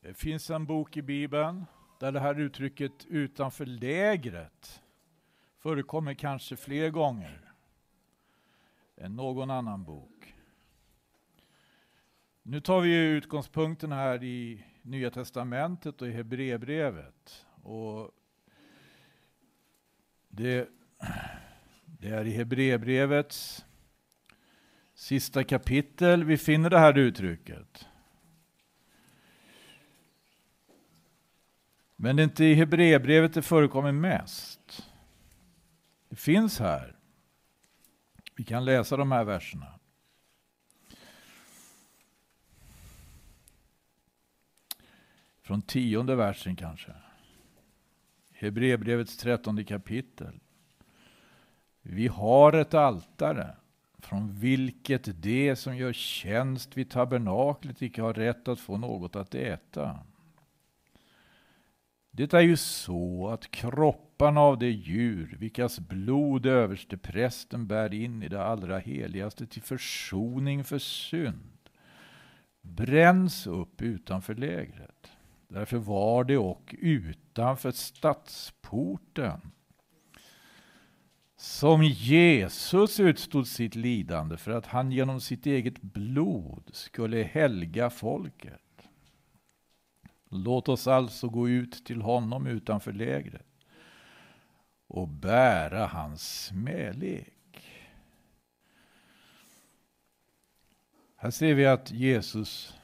Det finns en bok i Bibeln där det här uttrycket utanför lägret förekommer kanske fler gånger än någon annan bok. Nu tar vi utgångspunkten här i Nya Testamentet och i Hebreerbrevet. Och det, det är i Hebreerbrevets sista kapitel vi finner det här uttrycket. Men det är inte i Hebreerbrevet det förekommer mest. Det finns här. Vi kan läsa de här verserna. Från tionde versen kanske. Hebreerbrevets trettonde kapitel. Vi har ett altare från vilket de som gör tjänst vid tabernaklet icke har rätt att få något att äta. Det är ju så att kropparna av de djur, vilkas blod överste prästen bär in i det allra heligaste till försoning för synd, bränns upp utanför lägret. Därför var det och utanför stadsporten som Jesus utstod sitt lidande för att han genom sitt eget blod skulle helga folket. Låt oss alltså gå ut till honom utanför lägret och bära hans smälek. Här ser vi att Jesus,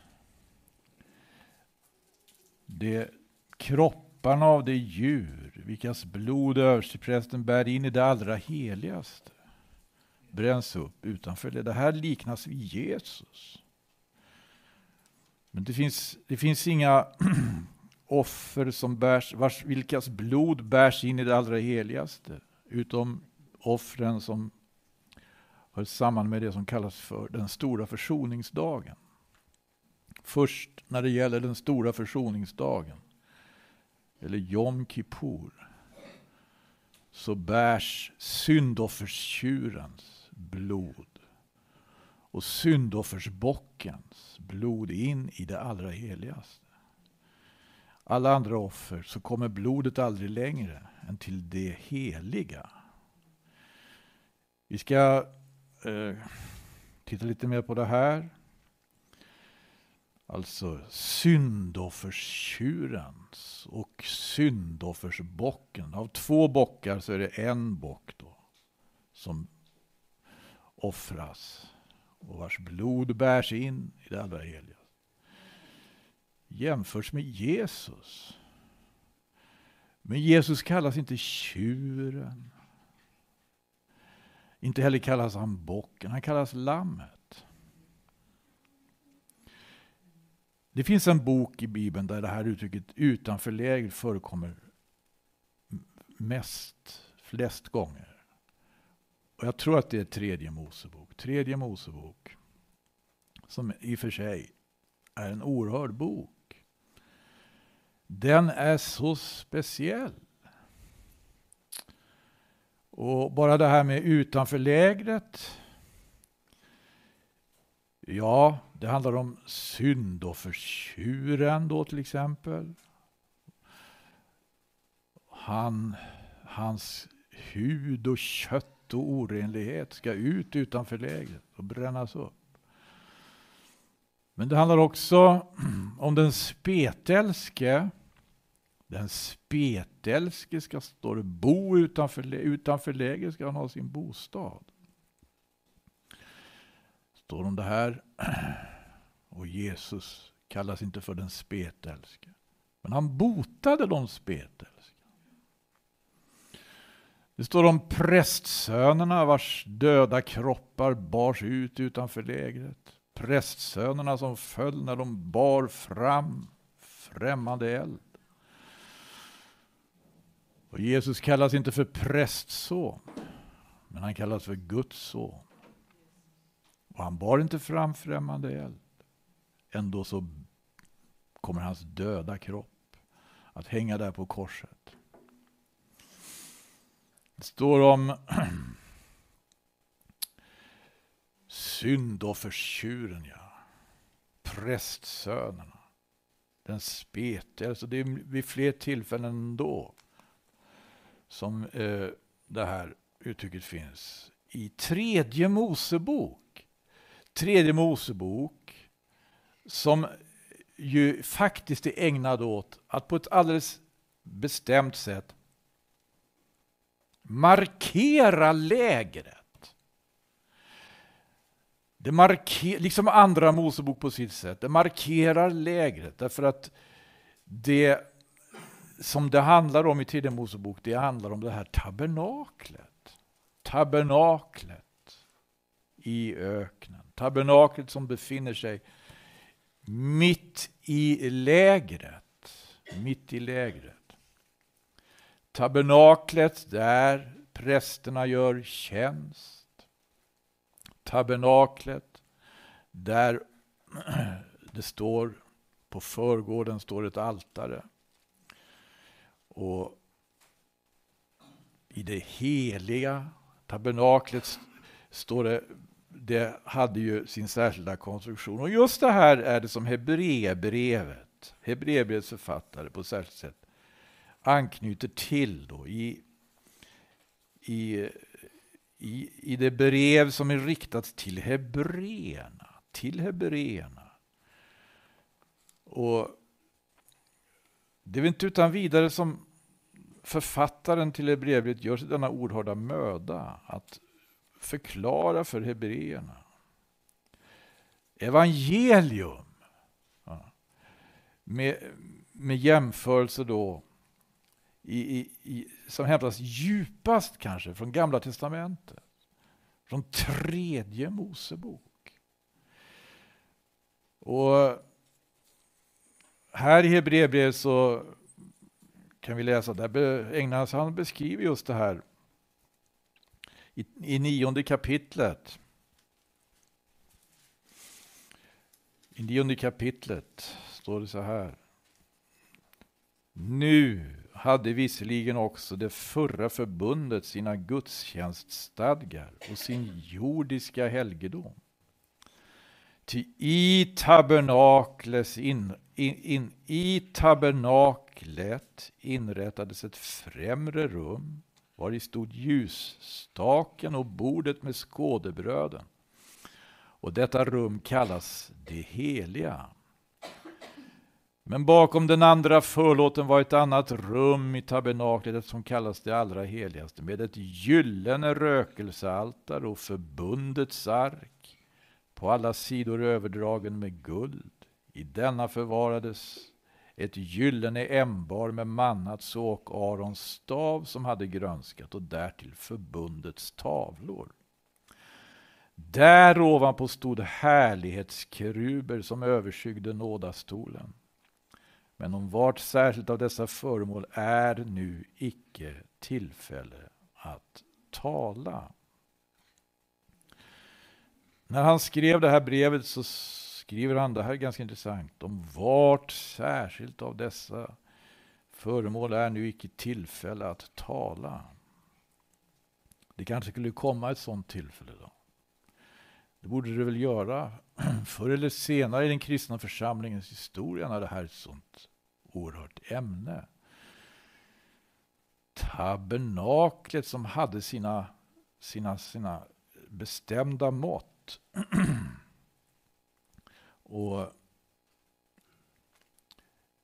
det kropparna av det djur, vilkas blod översteprästen bär in i det allra heligaste, bränns upp utanför det. Det här liknas vid Jesus. Men det finns, det finns inga offer som bärs, vars, vilkas blod bärs in i det allra heligaste. Utom offren som hör samman med det som kallas för den stora försoningsdagen. Först när det gäller den stora försoningsdagen, eller Jom Kippur, så bärs syndofferstjurens blod och syndoffersbockens blod in i det allra heligaste. Alla andra offer så kommer blodet aldrig längre än till det heliga. Vi ska eh, titta lite mer på det här. Alltså syndofferstjurens och syndoffersbocken. Av två bockar så är det en bock då som offras och vars blod bärs in i det allra heligaste. Jämförs med Jesus. Men Jesus kallas inte tjuren. Inte heller kallas han bocken, han kallas lammet. Det finns en bok i Bibeln där det här uttrycket utanför läger förekommer mest, flest gånger. Och jag tror att det är tredje Mosebok. Tredje Mosebok. Som i och för sig är en oerhörd bok. Den är så speciell. Och bara det här med utanför lägret. Ja, det handlar om syndoffertjuren då till exempel. Han, hans hud och kött och orenlighet ska ut utanför lägret och brännas upp. Men det handlar också om den spetälske. Den spetälske ska, stå och bo utanför, utanför lägret ska han ha sin bostad. Står om det här. Och Jesus kallas inte för den spetälske. Men han botade de spetälske. Det står om prästsönerna vars döda kroppar bars ut utanför lägret. Prästsönerna som föll när de bar fram främmande eld. Och Jesus kallas inte för prästson, men han kallas för Guds son. Och han bar inte fram främmande eld. Ändå så kommer hans döda kropp att hänga där på korset. Det står om syndoffertjuren, ja. Prästsönerna. den spete. Alltså det är vid fler tillfällen ändå som eh, det här uttrycket finns. I tredje Mosebok. Tredje Mosebok som ju faktiskt är ägnad åt att på ett alldeles bestämt sätt markera lägret. Det marker, liksom andra Mosebok på sitt sätt, det markerar lägret därför att det som det handlar om i tredje Mosebok, det handlar om det här tabernaklet. Tabernaklet i öknen. Tabernaklet som befinner sig mitt i lägret. Mitt i lägret. Tabernaklet där prästerna gör tjänst. Tabernaklet där det står på förgården står ett altare. Och i det heliga tabernaklet står det, det hade ju sin särskilda konstruktion. Och just det här är det som Hebreerbrevet, Hebreerbrevets författare på ett särskilt sätt anknyter till då i, i, i, i det brev som är riktat till hebreerna. Till hebreerna. Och det är väl inte utan vidare som författaren till Hebreerbrevet gör sig denna oerhörda möda att förklara för hebreerna. Evangelium. Ja. Med, med jämförelse då i, i, som hämtas djupast kanske från Gamla Testamentet. Från tredje Mosebok. Och här i Hebreerbrevet så kan vi läsa, där ägnas han beskriver just det här i, i nionde kapitlet. I nionde kapitlet står det så här. Nu hade visserligen också det förra förbundet sina gudstjänststadgar och sin jordiska helgedom. Ty i tabernaklet, in, in, in, i tabernaklet inrättades ett främre rum var i stod ljusstaken och bordet med skådebröden. Och detta rum kallas det heliga. Men bakom den andra förlåten var ett annat rum i tabernaklet som kallas det allra heligaste med ett gyllene rökelsealtare och förbundets ark på alla sidor överdragen med guld. I denna förvarades ett gyllene ämbar med mannats och Arons stav som hade grönskat och därtill förbundets tavlor. Där ovanpå stod härlighetskeruber som överskygde nådastolen. Men om vart särskilt av dessa föremål är nu icke tillfälle att tala. När han skrev det här brevet så skriver han, det här är ganska intressant, om vart särskilt av dessa föremål är nu icke tillfälle att tala. Det kanske skulle komma ett sådant tillfälle då. Det borde det väl göra förr eller senare i den kristna församlingens historia när det här är ett sånt oerhört ämne. Tabernaklet som hade sina, sina, sina bestämda mått. Och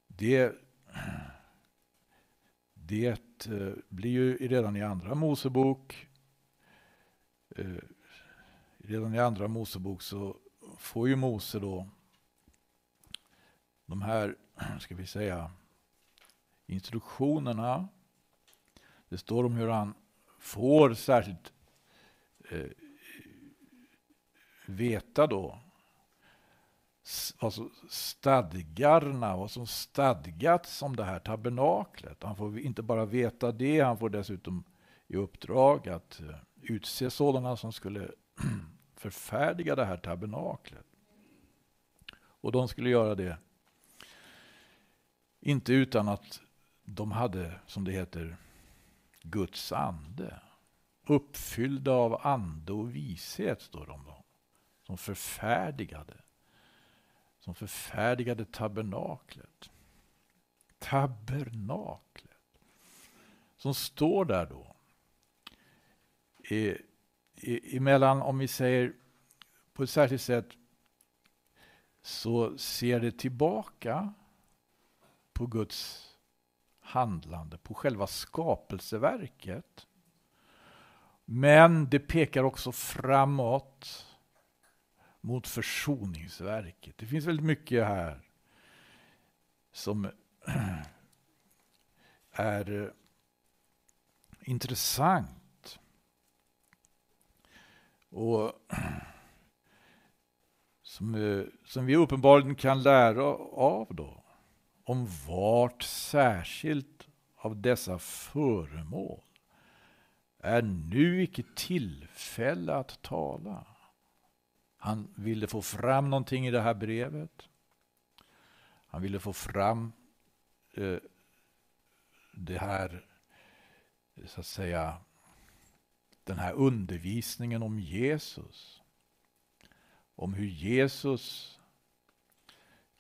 det, det eh, blir ju redan i andra Mosebok eh, redan i andra Mosebok så får ju Mose då de här, ska vi säga, instruktionerna. Det står om hur han får särskilt eh, veta då alltså stadgarna, vad som stadgats om det här tabernaklet. Han får inte bara veta det, han får dessutom i uppdrag att eh, utse sådana som skulle förfärdiga det här tabernaklet. Och de skulle göra det inte utan att de hade, som det heter, Guds ande. Uppfyllda av ande och vishet, står de då. Som förfärdigade. Som förfärdigade tabernaklet. tabernaklet som står där då. Är emellan, om vi säger på ett särskilt sätt, så ser det tillbaka på Guds handlande, på själva skapelseverket. Men det pekar också framåt mot försoningsverket. Det finns väldigt mycket här som är eh, intressant. Och som, eh, som vi uppenbarligen kan lära av då. Om vart särskilt av dessa föremål är nu icke tillfälle att tala. Han ville få fram någonting i det här brevet. Han ville få fram eh, det här, så att säga, den här undervisningen om Jesus. Om hur Jesus,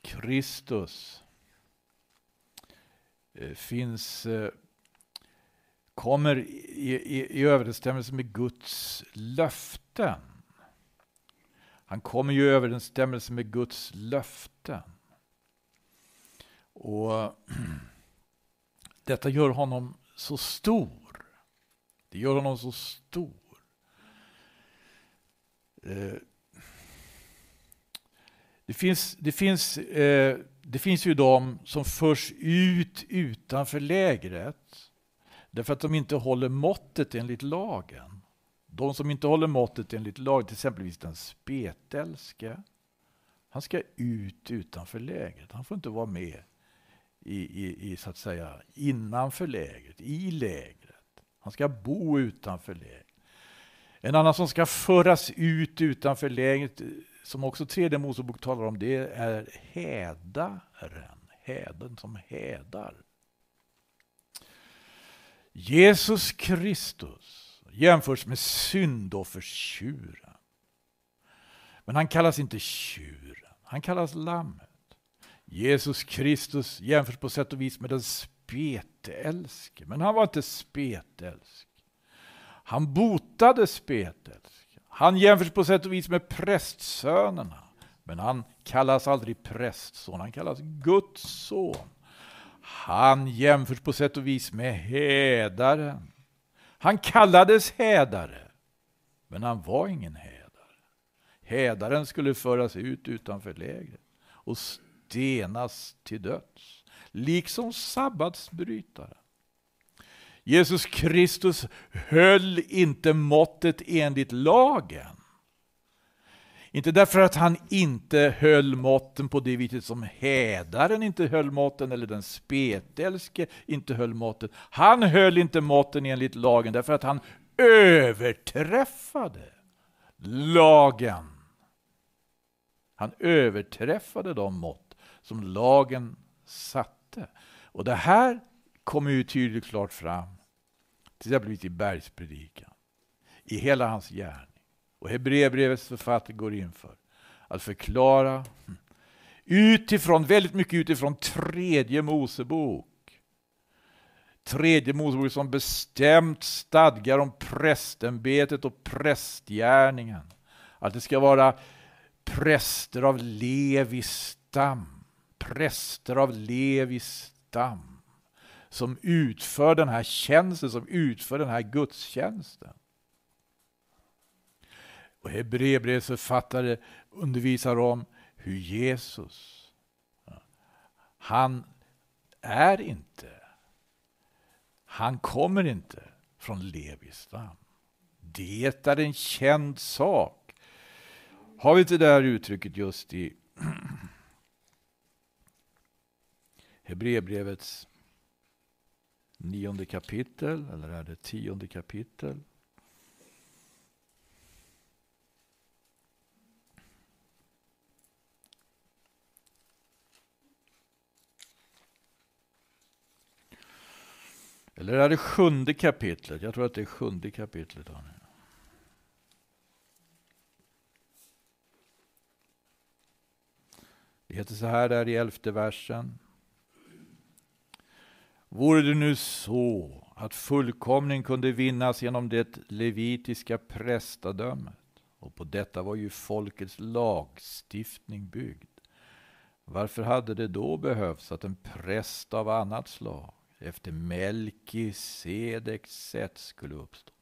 Kristus, eh, finns, eh, kommer i, i, i överensstämmelse med Guds löften. Han kommer ju i överensstämmelse med Guds löften. Och detta gör honom så stor. Det gör honom så stor. Eh, det finns, det, finns, eh, det finns ju de som förs ut utanför lägret därför att de inte håller måttet enligt lagen. De som inte håller måttet enligt lagen, till exempelvis den spetälske, han ska ut utanför lägret. Han får inte vara med i, i, i, så att säga, innanför lägret, i lägret. Han ska bo utanför lägret. En annan som ska föras ut utanför lägret, som också tredje Mosebok talar om, det är hädaren. Häden som hädar. Jesus Kristus jämförs med syndoffertjuren. Men han kallas inte tjuren, han kallas lammet. Jesus Kristus jämförs på sätt och vis med den spetälske. Men han var inte spetälsk. Han botade spetälsk. Han jämförs på sätt och vis med prästsönerna. Men han kallas aldrig prästson, han kallas Guds son. Han jämförs på sätt och vis med hädaren. Han kallades hädare, men han var ingen hädare. Hädaren skulle föras ut utanför lägret och stenas till döds, liksom sabbatsbrytaren. Jesus Kristus höll inte måttet enligt lagen. Inte därför att han inte höll måtten på det viset som hädaren inte höll måtten eller den spetälske inte höll måtten. Han höll inte måtten enligt lagen därför att han överträffade lagen. Han överträffade de mått som lagen satte. Och det här kommer ju tydligt klart fram, till exempel i bergspredikan, i hela hans gärning. Och Hebreerbrevets författare går in för att förklara utifrån, väldigt mycket utifrån tredje Mosebok. Tredje Mosebok som bestämt stadgar om prästämbetet och prästgärningen. Att det ska vara präster av Levis stam präster av Levis stam som utför den här tjänsten, som utför den här gudstjänsten. Och Hebreerbrevets författare undervisar om hur Jesus, han är inte, han kommer inte från Levis stam. Det är en känd sak. Har vi inte det här uttrycket just i Hebreerbrevets nionde kapitel, eller är det tionde kapitel? Eller är det sjunde kapitlet? Jag tror att det är sjunde kapitlet. Det heter så här där i elfte versen. Vore det nu så att fullkomning kunde vinnas genom det levitiska prästadömet, och på detta var ju folkets lagstiftning byggd, varför hade det då behövts att en präst av annat slag, efter Melkisedeks sätt, skulle uppstå?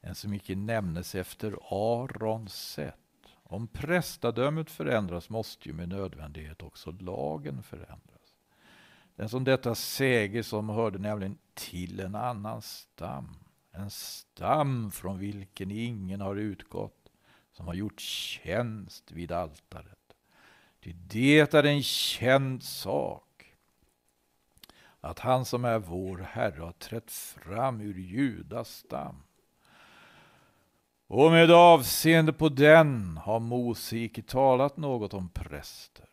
En som icke nämnes efter Arons sätt. Om prästadömet förändras måste ju med nödvändighet också lagen förändras. Den som detta säger som hörde nämligen till en annan stam, en stam från vilken ingen har utgått, som har gjort tjänst vid altaret. Ty det är en känd sak att han som är vår Herre har trätt fram ur Judas stam. Och med avseende på den har Mose icke talat något om präster.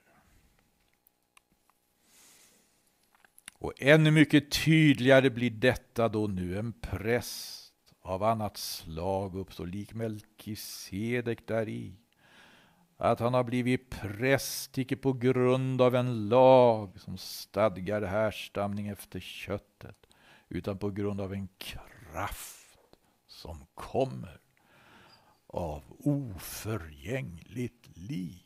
Och ännu mycket tydligare blir detta då nu en präst av annat slag uppstår, lik Melkisedek däri att han har blivit präst, icke på grund av en lag som stadgar härstamning efter köttet, utan på grund av en kraft som kommer av oförgängligt liv.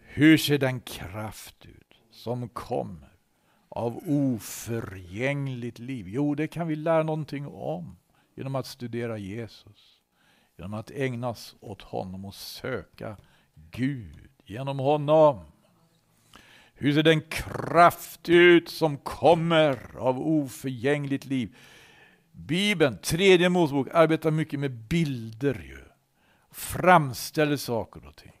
Hur ser den kraft ut som kommer av oförgängligt liv? Jo, det kan vi lära någonting om genom att studera Jesus genom att ägnas åt honom och söka Gud genom honom. Hur ser den kraft ut som kommer av oförgängligt liv? Bibeln, tredje Mosebok, arbetar mycket med bilder ju. Framställer saker och ting.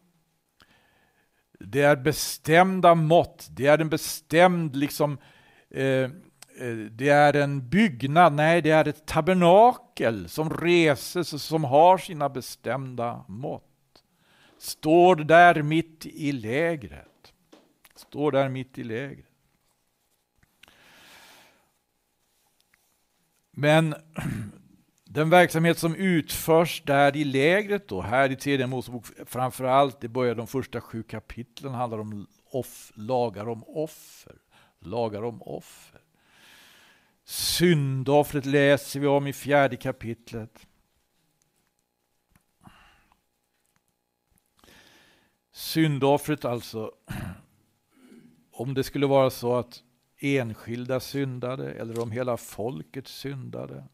Det är bestämda mått, det är en bestämd liksom eh, eh, det är en byggnad, nej det är ett tabernakel som reses och som har sina bestämda mått. Står där mitt i lägret. Står där mitt i lägret. Men den verksamhet som utförs där i lägret då, här i tredje Mosebok, framförallt, det börjar de första sju kapitlen, handlar om off, lagar om offer. Lagar om offer. Syndoffret läser vi om i fjärde kapitlet. Syndoffret alltså, om det skulle vara så att enskilda syndade eller om hela folket syndade.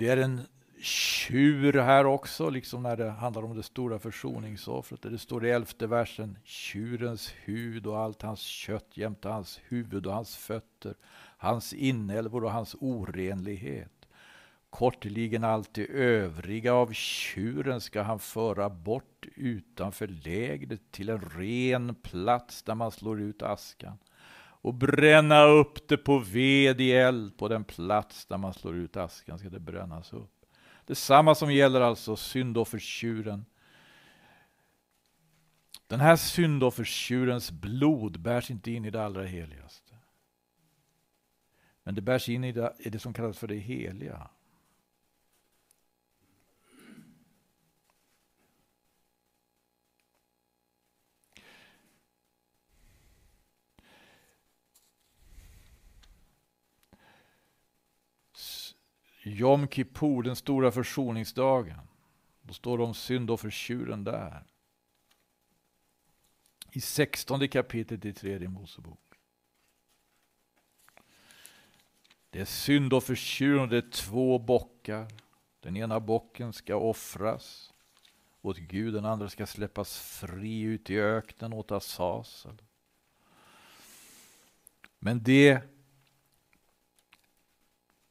Det är en tjur här också, liksom när det handlar om det stora försoningsoffret. Det står i elfte versen, tjurens hud och allt hans kött jämte hans huvud och hans fötter, hans inälvor och hans orenlighet. Kortligen allt det övriga av tjuren ska han föra bort utanför lägret till en ren plats där man slår ut askan och bränna upp det på ved i eld på den plats där man slår ut askan ska det brännas upp. Detsamma som gäller alltså syndoffertjuren. Den här syndoffertjurens blod bärs inte in i det allra heligaste. Men det bärs in i det, i det som kallas för det heliga. Jom Kippur, den stora försoningsdagen. Då står det om syndoffertjuren där. I sextonde kapitlet i tredje Mosebok. Det är syndoffertjuren och det är två bockar. Den ena bocken ska offras åt Gud, den andra ska släppas fri ut i öknen åt Asasel. Men det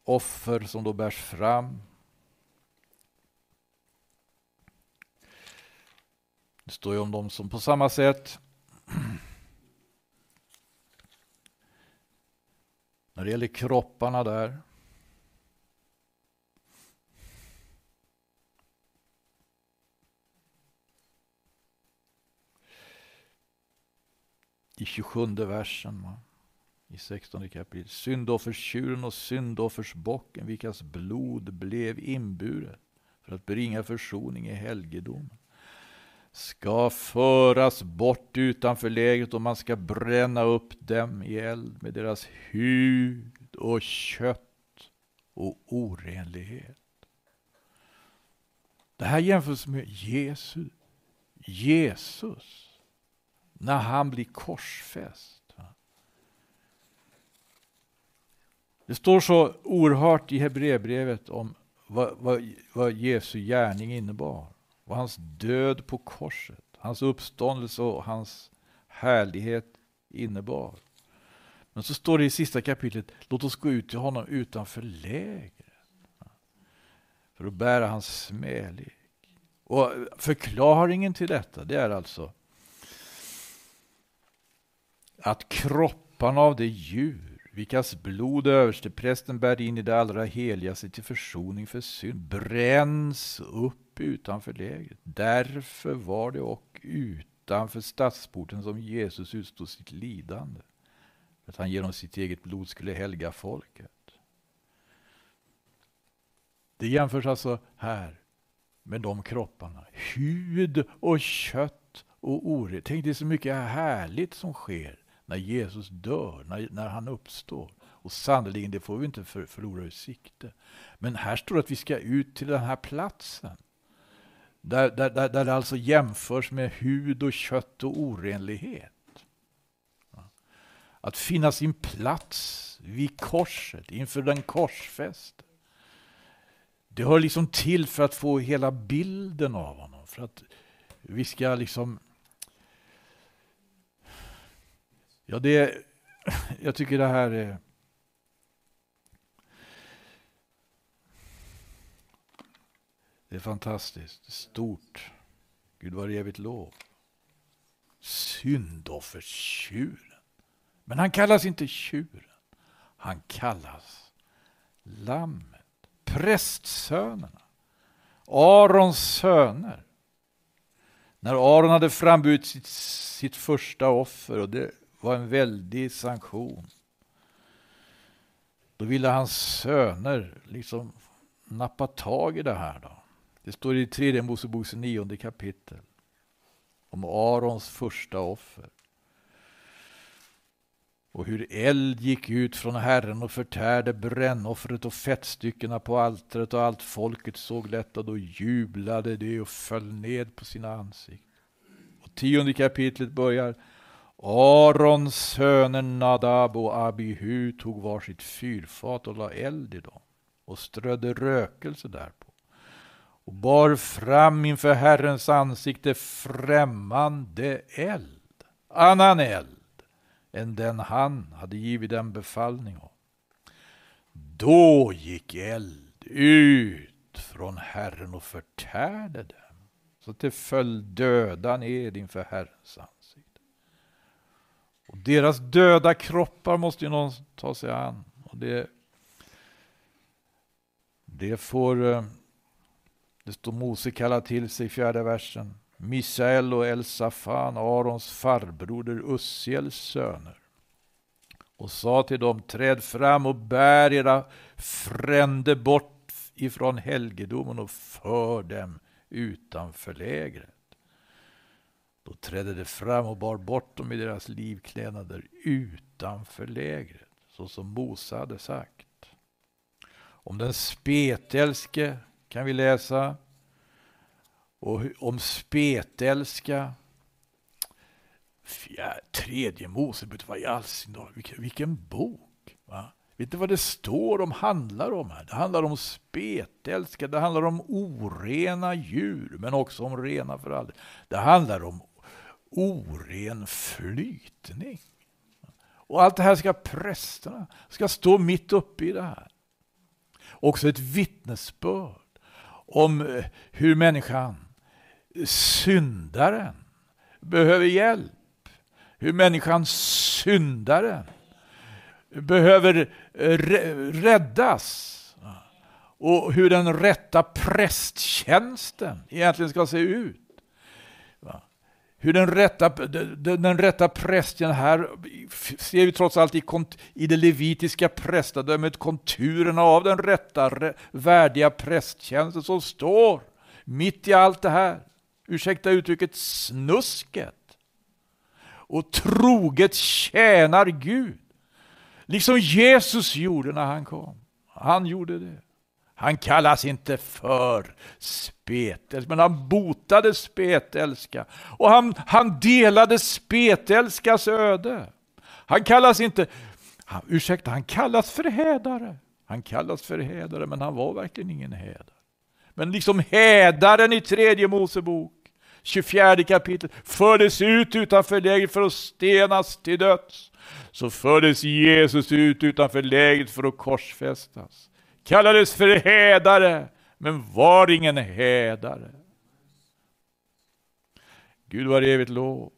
offer som då bärs fram. Det står ju om dem som på samma sätt när det gäller kropparna där i 27 versen. Man i 16 kapitel. Syndofferstjuren och syndoffersbocken, vilkas blod blev inburet för att bringa försoning i helgedomen. ska föras bort utanför lägret och man ska bränna upp dem i eld med deras hud och kött och orenlighet. Det här jämförs med Jesus. Jesus, när han blir korsfäst. Det står så oerhört i Hebreerbrevet om vad, vad, vad Jesu gärning innebar. Och hans död på korset, hans uppståndelse och hans härlighet innebar. Men så står det i sista kapitlet, låt oss gå ut till honom utanför lägret. För att bära hans smälek. Och förklaringen till detta, det är alltså att kropparna av det djur vilkas blod översteprästen bär in i det allra heligaste till försoning för synd, bränns upp utanför lägret. Därför var det och utanför stadsporten som Jesus utstod sitt lidande. För att han genom sitt eget blod skulle helga folket. Det jämförs alltså här med de kropparna. Hud och kött och oret. Tänk det är så mycket härligt som sker när Jesus dör, när, när han uppstår. Och sannerligen, det får vi inte för, förlora ur sikte. Men här står det att vi ska ut till den här platsen. Där, där, där, där det alltså jämförs med hud och kött och orenlighet. Att finna sin plats vid korset, inför den korsfäste. Det hör liksom till för att få hela bilden av honom. För att vi ska liksom Ja, det, jag tycker det här är... Det är fantastiskt, stort. Gud var evigt lov. Syndoffertjuren. Men han kallas inte tjuren. Han kallas lammet. Prästsönerna. Arons söner. När Aron hade frambudit sitt, sitt första offer och det var en väldig sanktion. Då ville hans söner liksom nappa tag i det här. Då. Det står i tredje Moseboks nionde kapitel om Arons första offer. Och hur eld gick ut från Herren och förtärde brännoffret och fettstyckena på altaret och allt folket såg detta. Då jublade de och föll ned på sina ansikten. Och tionde kapitlet börjar Arons söner Nadab och Abihu tog varsitt fyrfat och la eld i dem och strödde rökelse därpå och bar fram inför Herrens ansikte främmande eld, annan eld än den han hade givit dem befallning om. Då gick eld ut från Herren och förtärde dem, så att det föll döda ned inför Herrens ansikte. Och deras döda kroppar måste ju någon ta sig an. Och det, det får, eh, det står Mose kalla till sig i fjärde versen. Misael och Elsafan, Arons farbroder Ussiels söner. Och sa till dem, träd fram och bär era fränder bort ifrån helgedomen och för dem utanför lägret. Då trädde de fram och bar bort dem i deras livklädnader utanför lägret, så som Mose hade sagt. Om den spetälske kan vi läsa. Och om spetälska, fjär, tredje Mosebok, vad i all sin dag, vilken, vilken bok! Va? Vet du vad det står om, handlar om här? Det handlar om spetälska, det handlar om orena djur, men också om rena för all Det handlar om oren flytning. Och allt det här ska prästerna ska stå mitt uppe i det här. Också ett vittnesbörd om eh, hur människan, syndaren, behöver hjälp. Hur människan, syndaren, behöver eh, räddas. Och hur den rätta prästtjänsten egentligen ska se ut hur den rätta, den, den rätta prästen här ser vi trots allt i, i det levitiska prästadömet konturerna av den rätta, värdiga prästtjänsten som står mitt i allt det här. ursäkta uttrycket, snusket och troget tjänar Gud. Liksom Jesus gjorde när han kom. Han gjorde det. Han kallas inte för spetälska, men han botade spetälska. Och han, han delade spetälskas öde. Han kallas inte, han, ursäkta, han kallas för hädare. Han kallas för hädare, men han var verkligen ingen hädare. Men liksom hädaren i tredje Mosebok, 24 kapitel, fördes ut utanför lägret för att stenas till döds. Så fördes Jesus ut utanför lägret för att korsfästas. Kallades för hädare, men var ingen hädare. Gud var evigt lov.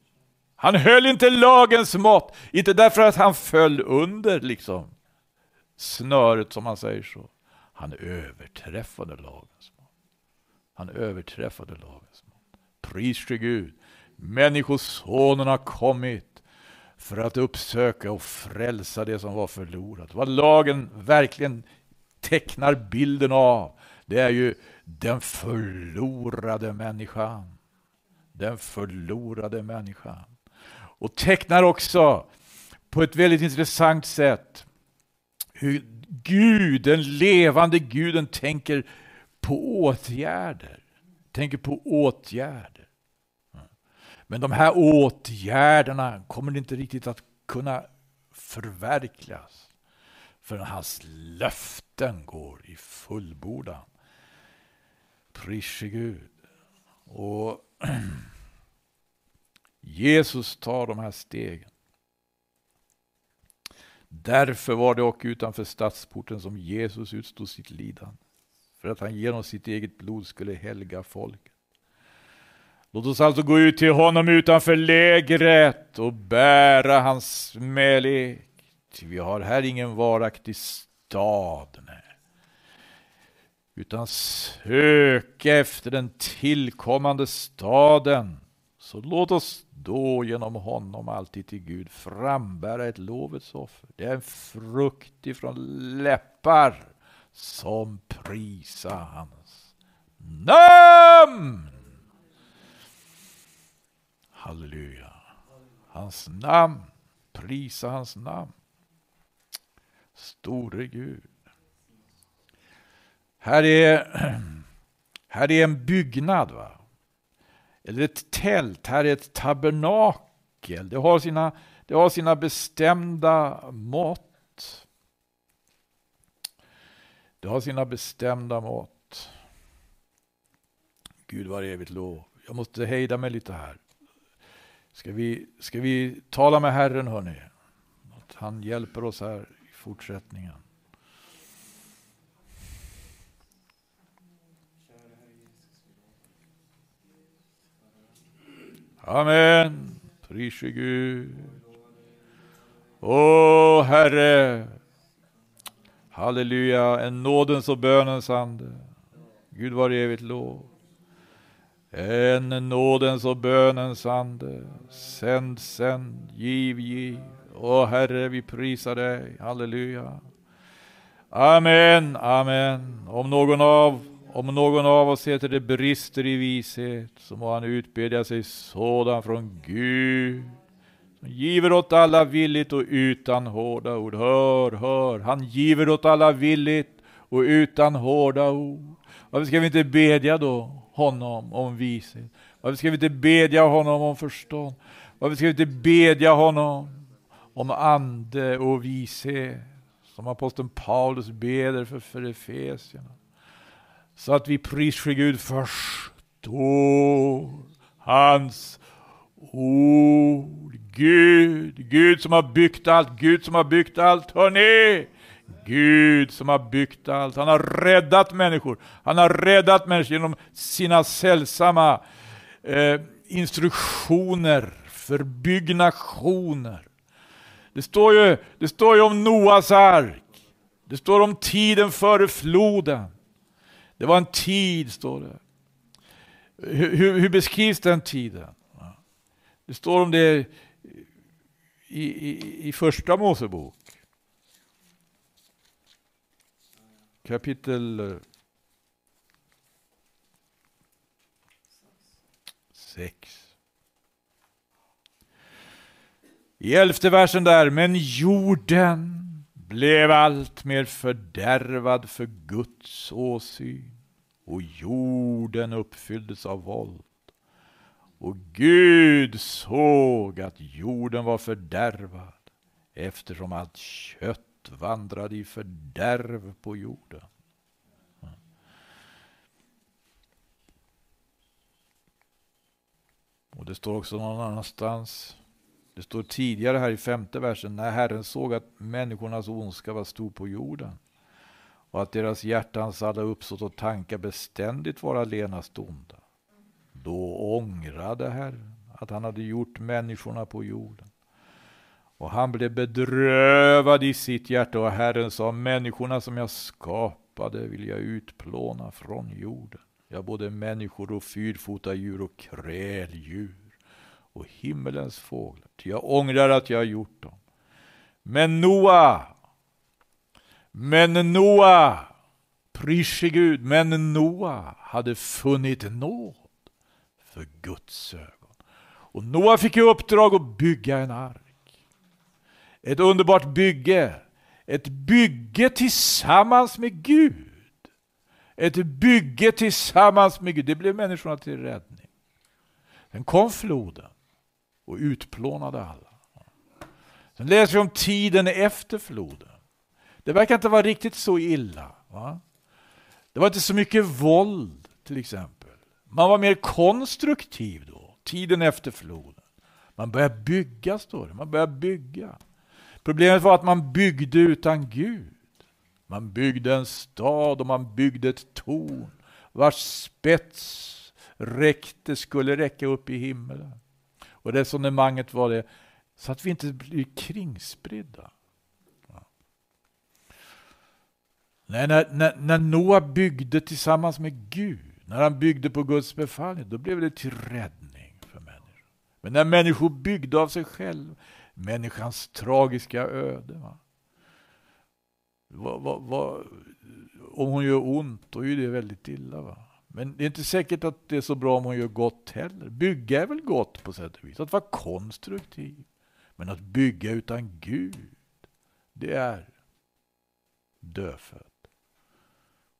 Han höll inte lagens mått, inte därför att han föll under liksom snöret som man säger så. Han överträffade lagens mått. Han överträffade lagens mått. Pris till Gud. Människosonen har kommit för att uppsöka och frälsa det som var förlorat. Vad lagen verkligen tecknar bilden av, det är ju den förlorade människan. Den förlorade människan. Och tecknar också på ett väldigt intressant sätt hur Gud, den levande guden, tänker på åtgärder. Tänker på åtgärder. Men de här åtgärderna kommer inte riktigt att kunna förverkligas förrän hans löften går i fullbordan. Prische Gud. Och Jesus tar de här stegen. Därför var det och utanför stadsporten som Jesus utstod sitt lidande. För att han genom sitt eget blod skulle helga folket. Låt oss alltså gå ut till honom utanför lägret och bära hans smälek. Vi har här ingen varaktig stad. Nej. Utan söka efter den tillkommande staden. Så låt oss då genom honom alltid till Gud frambära ett lovets offer. Det är en frukt ifrån läppar som prisar hans namn. Halleluja. Hans namn. Prisa hans namn. Store Gud. Här är, här är en byggnad. va? Eller ett tält, här är ett tabernakel. Det har sina, det har sina bestämda mått. Det har sina bestämda mått. Gud var evigt lov. Jag måste hejda mig lite här. Ska vi, ska vi tala med Herren hörni? Att han hjälper oss här fortsättningen. Amen. Prise Gud. Åh Herre. Halleluja, en nådens och bönens ande. Gud var evigt lov. En nådens och bönens ande. Sänd, sänd, giv, giv. Åh Herre, vi prisar dig. Halleluja. Amen, amen. Om någon av om någon av oss heter det brister i vishet, så må han utbedja sig sådan från Gud, som giver åt alla villigt och utan hårda ord. Hör, hör, han giver åt alla villigt och utan hårda ord. Varför ska vi inte bedja då honom om vishet? Varför ska vi inte bedja honom om förstånd? Varför ska vi inte bedja honom om ande och vishet? Som aposteln Paulus beder för, för Efesierna. Så att vi prisar Gud förstår hans ord. Gud, Gud som har byggt allt, Gud som har byggt allt. Hörni! Gud som har byggt allt. Han har räddat människor. Han har räddat människor genom sina sällsamma eh, instruktioner för byggnationer. Det står, ju, det står ju om Noas ark. Det står om tiden före floden. Det var en tid, står det. Hur, hur, hur beskrivs den tiden? Det står om det i, i, i första Mosebok. Kapitel I elfte versen där, men jorden blev allt mer fördärvad för Guds åsyn och jorden uppfylldes av våld. Och Gud såg att jorden var fördärvad eftersom allt kött vandrade i fördärv på jorden. Och det står också någon annanstans det står tidigare här i femte versen, när Herren såg att människornas ondska var stor på jorden och att deras hjärtans alla uppsåt och tankar beständigt var allenast onda. Då ångrade Herren att han hade gjort människorna på jorden. Och han blev bedrövad i sitt hjärta och Herren sa, människorna som jag skapade vill jag utplåna från jorden. Ja, både människor och fyrfota djur och kräldjur och himmelens fåglar, ty jag ångrar att jag har gjort dem. Men Noa, men Noa, prische Gud, men Noa hade funnit nåd för Guds ögon. Och Noa fick i uppdrag att bygga en ark. Ett underbart bygge. Ett bygge tillsammans med Gud. Ett bygge tillsammans med Gud. Det blev människorna till räddning. Sen kom floden och utplånade alla. Sen läser vi om tiden efter floden. Det verkar inte vara riktigt så illa. Va? Det var inte så mycket våld till exempel. Man var mer konstruktiv då, tiden efter floden. Man började bygga, står det. Man började bygga. Problemet var att man byggde utan Gud. Man byggde en stad och man byggde ett torn vars spets räckte, skulle räcka upp i himmelen. Och resonemanget var det, så att vi inte blir kringspridda. Ja. Nej, när, när, när Noa byggde tillsammans med Gud, när han byggde på Guds befallning, då blev det till räddning för människor. Men när människor byggde av sig själva, människans tragiska öde. Va? Va, va, va, om hon gör ont, då är det väldigt illa. Va? Men det är inte säkert att det är så bra om hon gör gott heller. Bygga är väl gott på sätt och vis. Att vara konstruktiv. Men att bygga utan Gud, det är dödfött.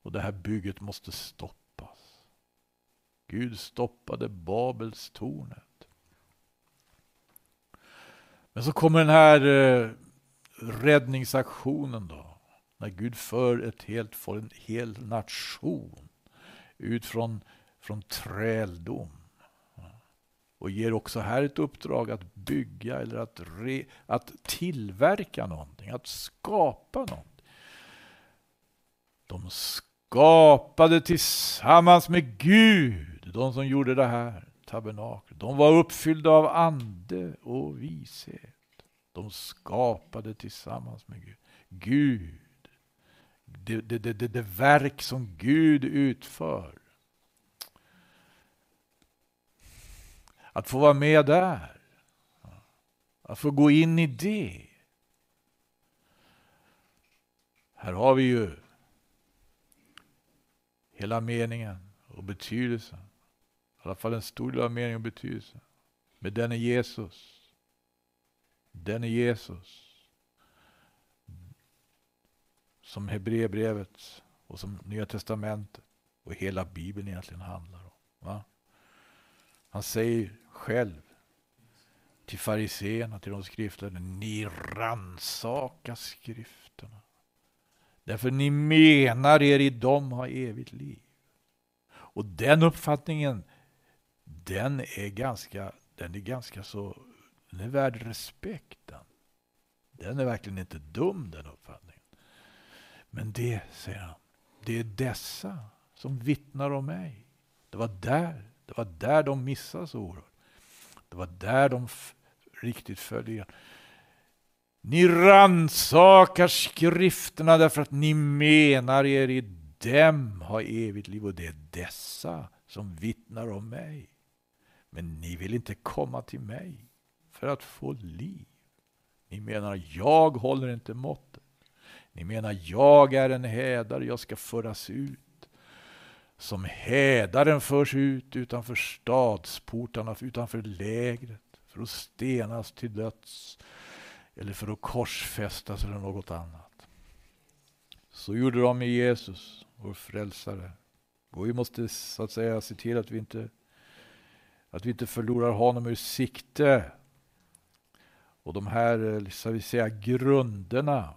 Och det här bygget måste stoppas. Gud stoppade Babels tornet. Men så kommer den här eh, räddningsaktionen då. När Gud för ett helt, får en hel nation ut från, från träldom. Och ger också här ett uppdrag att bygga eller att, re, att tillverka någonting, att skapa någonting. De skapade tillsammans med Gud, de som gjorde det här tabernaklet. De var uppfyllda av ande och vishet. De skapade tillsammans med Gud. Gud det, det, det, det, verk som Gud utför. Att få vara med där. Att få gå in i det. Här har vi ju hela meningen och betydelsen. I alla fall en stor del av meningen och betydelsen. Men den är Jesus. Den är Jesus som Hebreerbrevet och som Nya Testamentet och hela Bibeln egentligen handlar om. Va? Han säger själv till fariseerna, till de skriftlärda, ni rannsakar skrifterna. Därför ni menar er i dem ha evigt liv. Och den uppfattningen, den är ganska, den är ganska så, den är värd respekten. Den är verkligen inte dum den uppfattningen. Men det, säger han, det är dessa som vittnar om mig. Det var där, det var där de missade så oerhört. Det var där de riktigt följde. Ni ransakar skrifterna därför att ni menar er i dem ha evigt liv och det är dessa som vittnar om mig. Men ni vill inte komma till mig för att få liv. Ni menar jag håller inte måttet. Ni menar jag är en hädare, jag ska föras ut Som hädaren förs ut utanför stadsportarna, utanför lägret, för att stenas till döds eller för att korsfästas eller något annat. Så gjorde de med Jesus, vår frälsare. Och vi måste så att säga se till att vi inte, att vi inte förlorar honom ur sikte. Och de här, eh, så vi säga, grunderna.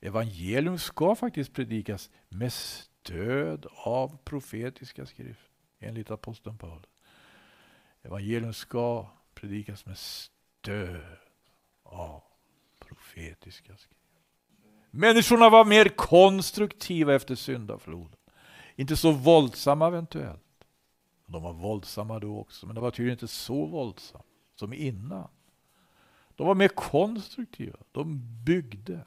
Evangelium ska faktiskt predikas med stöd av profetiska skrift, enligt aposteln Paulus. Evangelium ska predikas med stöd av profetiska skrift. Människorna var mer konstruktiva efter syndafloden. Inte så våldsamma eventuellt. De var våldsamma då också, men de var tydligen inte så våldsamma som innan. De var mer konstruktiva. De byggde.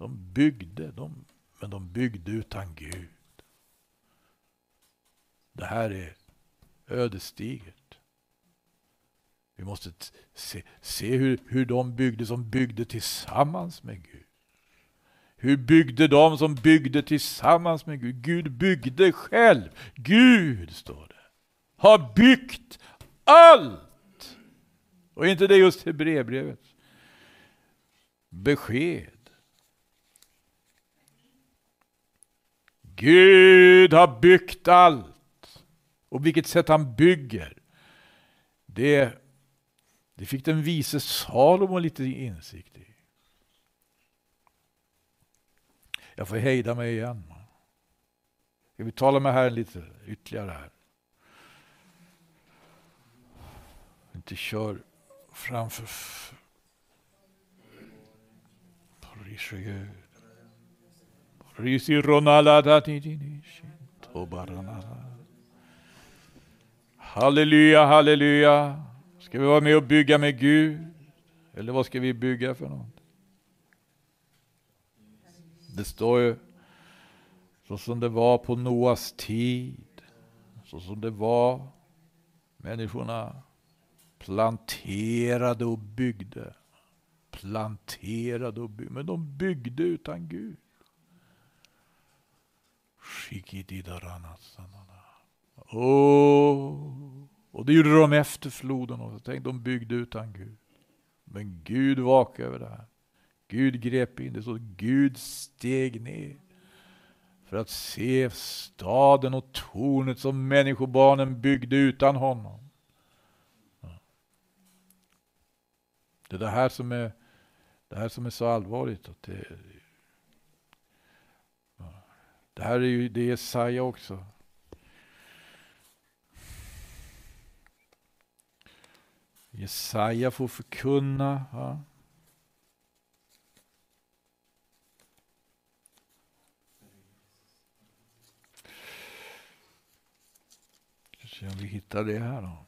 De byggde, de, men de byggde utan Gud. Det här är ödesdigert. Vi måste se, se hur, hur de byggde som byggde tillsammans med Gud. Hur byggde de som byggde tillsammans med Gud? Gud byggde själv. Gud, står det, har byggt allt. Och inte det just Hebreerbrevets Besked. Gud har byggt allt. Och vilket sätt han bygger, det, det fick den vise Salomo lite insikt i. Jag får hejda mig igen. Ska vi tala med Herren lite ytterligare här? Inte kör framför... Pris Gud. Ronalada Halleluja, halleluja. Ska vi vara med och bygga med Gud? Eller vad ska vi bygga för något? Det står ju så som det var på Noas tid, så som det var människorna planterade och byggde. Planterade och byggde, men de byggde utan Gud. Oh, och det gjorde de efter floden också. Tänk, de byggde utan Gud. Men Gud vakade över det här. Gud grep in, det så Gud steg ner för att se staden och tornet som människobarnen byggde utan honom. Det är det här som är, det här som är så allvarligt. Att det, det här är ju det Jesaja också. Jesaja får förkunna. Ja. Se om vi hittar det här då.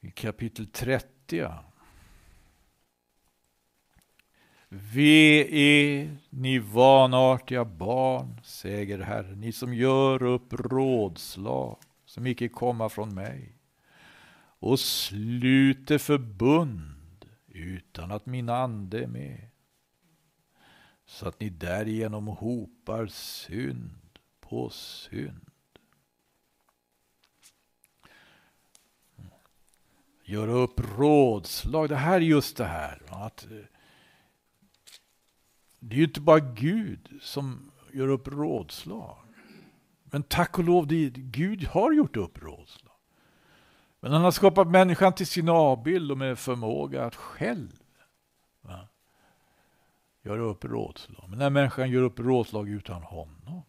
I kapitel 30. Ve är ni vanartiga barn, säger Herren, ni som gör upp rådslag som icke komma från mig och sluter förbund utan att min ande är med så att ni därigenom hopar synd på synd. Göra upp rådslag. Det här är just det här. Att eh, det är ju inte bara Gud som gör upp rådslag. Men tack och lov, det, Gud har gjort upp rådslag. Men han har skapat människan till sin avbild och med förmåga att själv va, göra upp rådslag. Men när människan gör upp rådslag utan honom.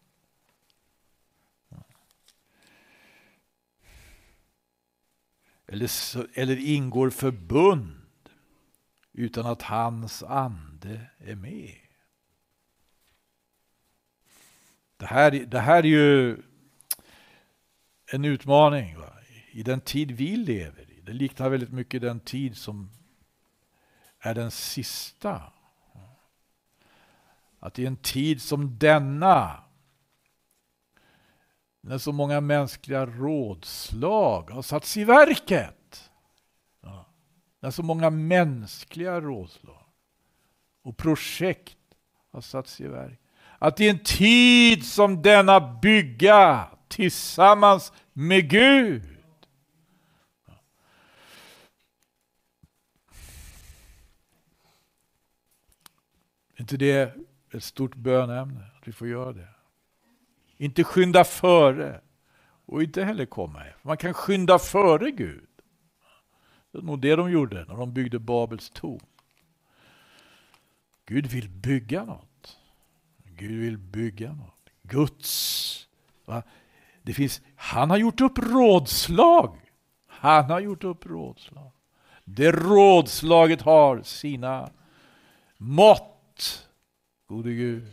Eller, eller ingår förbund utan att hans ande är med. Det här, det här är ju en utmaning va? i den tid vi lever i. Det liknar väldigt mycket den tid som är den sista att i en tid som denna, när så många mänskliga rådslag har satts i verket, ja, när så många mänskliga rådslag och projekt har satts i verket. Att i en tid som denna bygga tillsammans med Gud. Är inte det ett stort bönämne, att vi får göra det? Inte skynda före och inte heller komma efter. Man kan skynda före Gud. Det var nog det de gjorde när de byggde Babels torn. Gud vill bygga något. Gud vill bygga något. Guds. Va? Det finns, han har gjort upp rådslag. Han har gjort upp rådslag. Det rådslaget har sina mått. Gode Gud.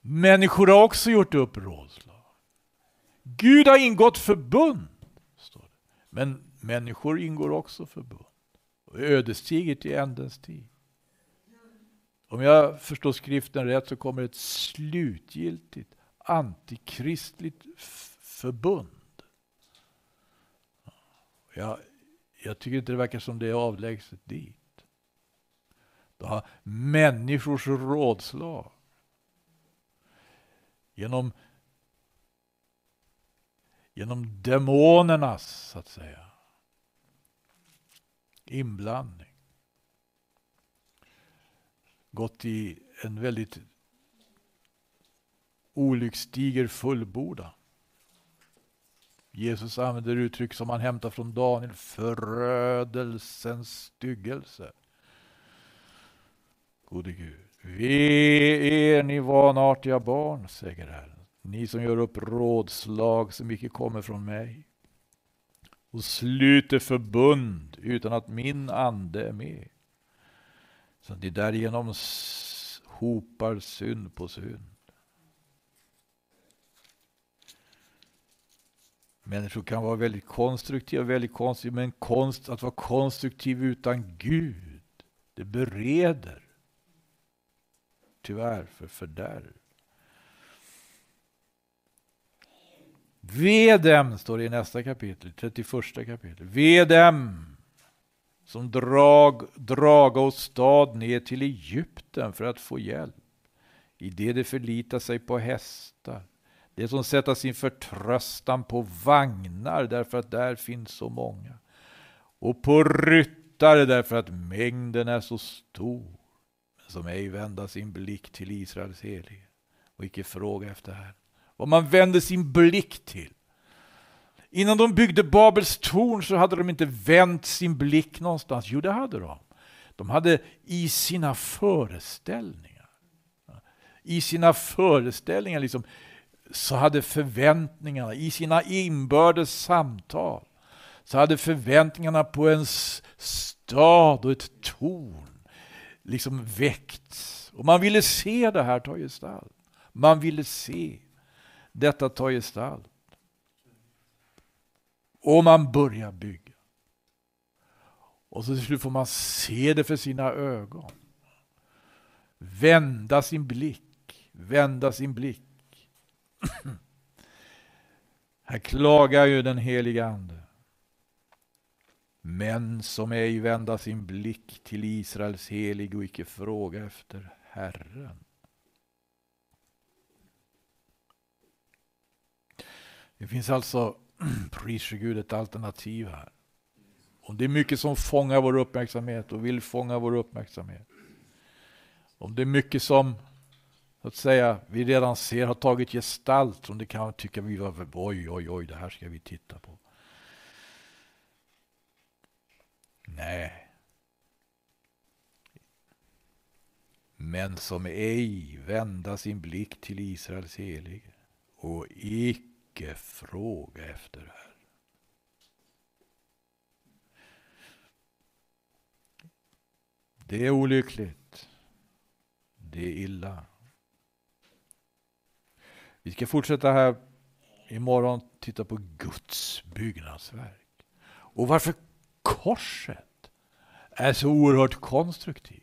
Människor har också gjort upp rådslag. Gud har ingått förbund. Står det. Men människor ingår också förbund. Och ödesdigert i ändens tid. Om jag förstår skriften rätt så kommer ett slutgiltigt antikristligt förbund. Jag, jag tycker inte det verkar som det är avlägset dit. Då har människors rådslag genom, genom demonernas, så att säga, inblandning gått i en väldigt olycksdiger fullborda. Jesus använder uttryck som han hämtar från Daniel, förödelsens styggelse. Gode Gud. Ve er ni vanartiga barn, säger Herren, ni som gör upp rådslag som icke kommer från mig och sluter förbund utan att min ande är med. Så att ni därigenom hopar synd på synd. Människor kan vara väldigt konstruktiva, väldigt konstruktiva, men konst, att vara konstruktiv utan Gud, det bereder tyvärr för fördärv. Ve dem, står det i nästa kapitel, 31 kapitel. Ve dem som drag, draga åt stad ner till Egypten för att få hjälp. I det de förlitar sig på hästar. Det som sätter sin förtröstan på vagnar därför att där finns så många. Och på ryttare därför att mängden är så stor. Men som ej vända sin blick till Israels helige och icke fråga efter Herren. Vad man vänder sin blick till Innan de byggde Babels torn så hade de inte vänt sin blick någonstans. Jo, det hade de. De hade i sina föreställningar, i sina föreställningar liksom, så hade förväntningarna, i sina inbördes samtal, så hade förväntningarna på en stad och ett torn liksom väckts. Och man ville se det här ta gestalt. Man ville se detta ta gestalt. Och man börjar bygga. Och så till slut får man se det för sina ögon. Vända sin blick, vända sin blick. Här klagar ju den heliga Ande. Men som ej vända sin blick till Israels helig och icke fråga efter Herren. Det finns alltså Prise Gud ett alternativ här. Om det är mycket som fångar vår uppmärksamhet och vill fånga vår uppmärksamhet. Om det är mycket som så att säga, vi redan ser har tagit gestalt som det kan tycka vi var oj, oj, oj, det här ska vi titta på. Nej. Men som ej vända sin blick till Israels helige och icke icke fråga efter här. Det är olyckligt. Det är illa. Vi ska fortsätta här imorgon titta på Guds byggnadsverk. Och varför korset är så oerhört konstruktivt.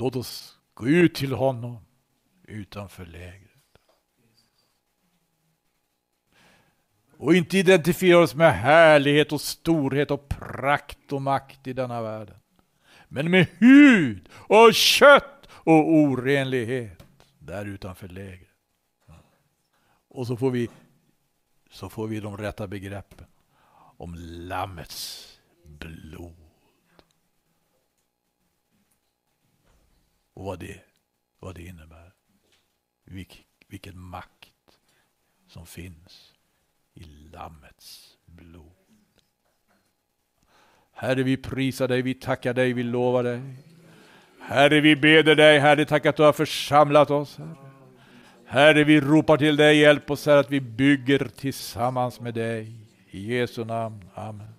Låt oss gå ut till honom utanför lägret. och inte identifiera oss med härlighet och storhet och prakt och makt i denna världen. Men med hud och kött och orenlighet där utanför lägret. Och så får vi, så får vi de rätta begreppen om Lammets blod. Och vad det, vad det innebär. Vilk, vilken makt som finns i Lammets blod. Herre, vi prisar dig, vi tackar dig, vi lovar dig. Herre, vi beder dig, Herre, tack att du har församlat oss. Herre. Herre, vi ropar till dig, hjälp oss, här att vi bygger tillsammans med dig. I Jesu namn. Amen.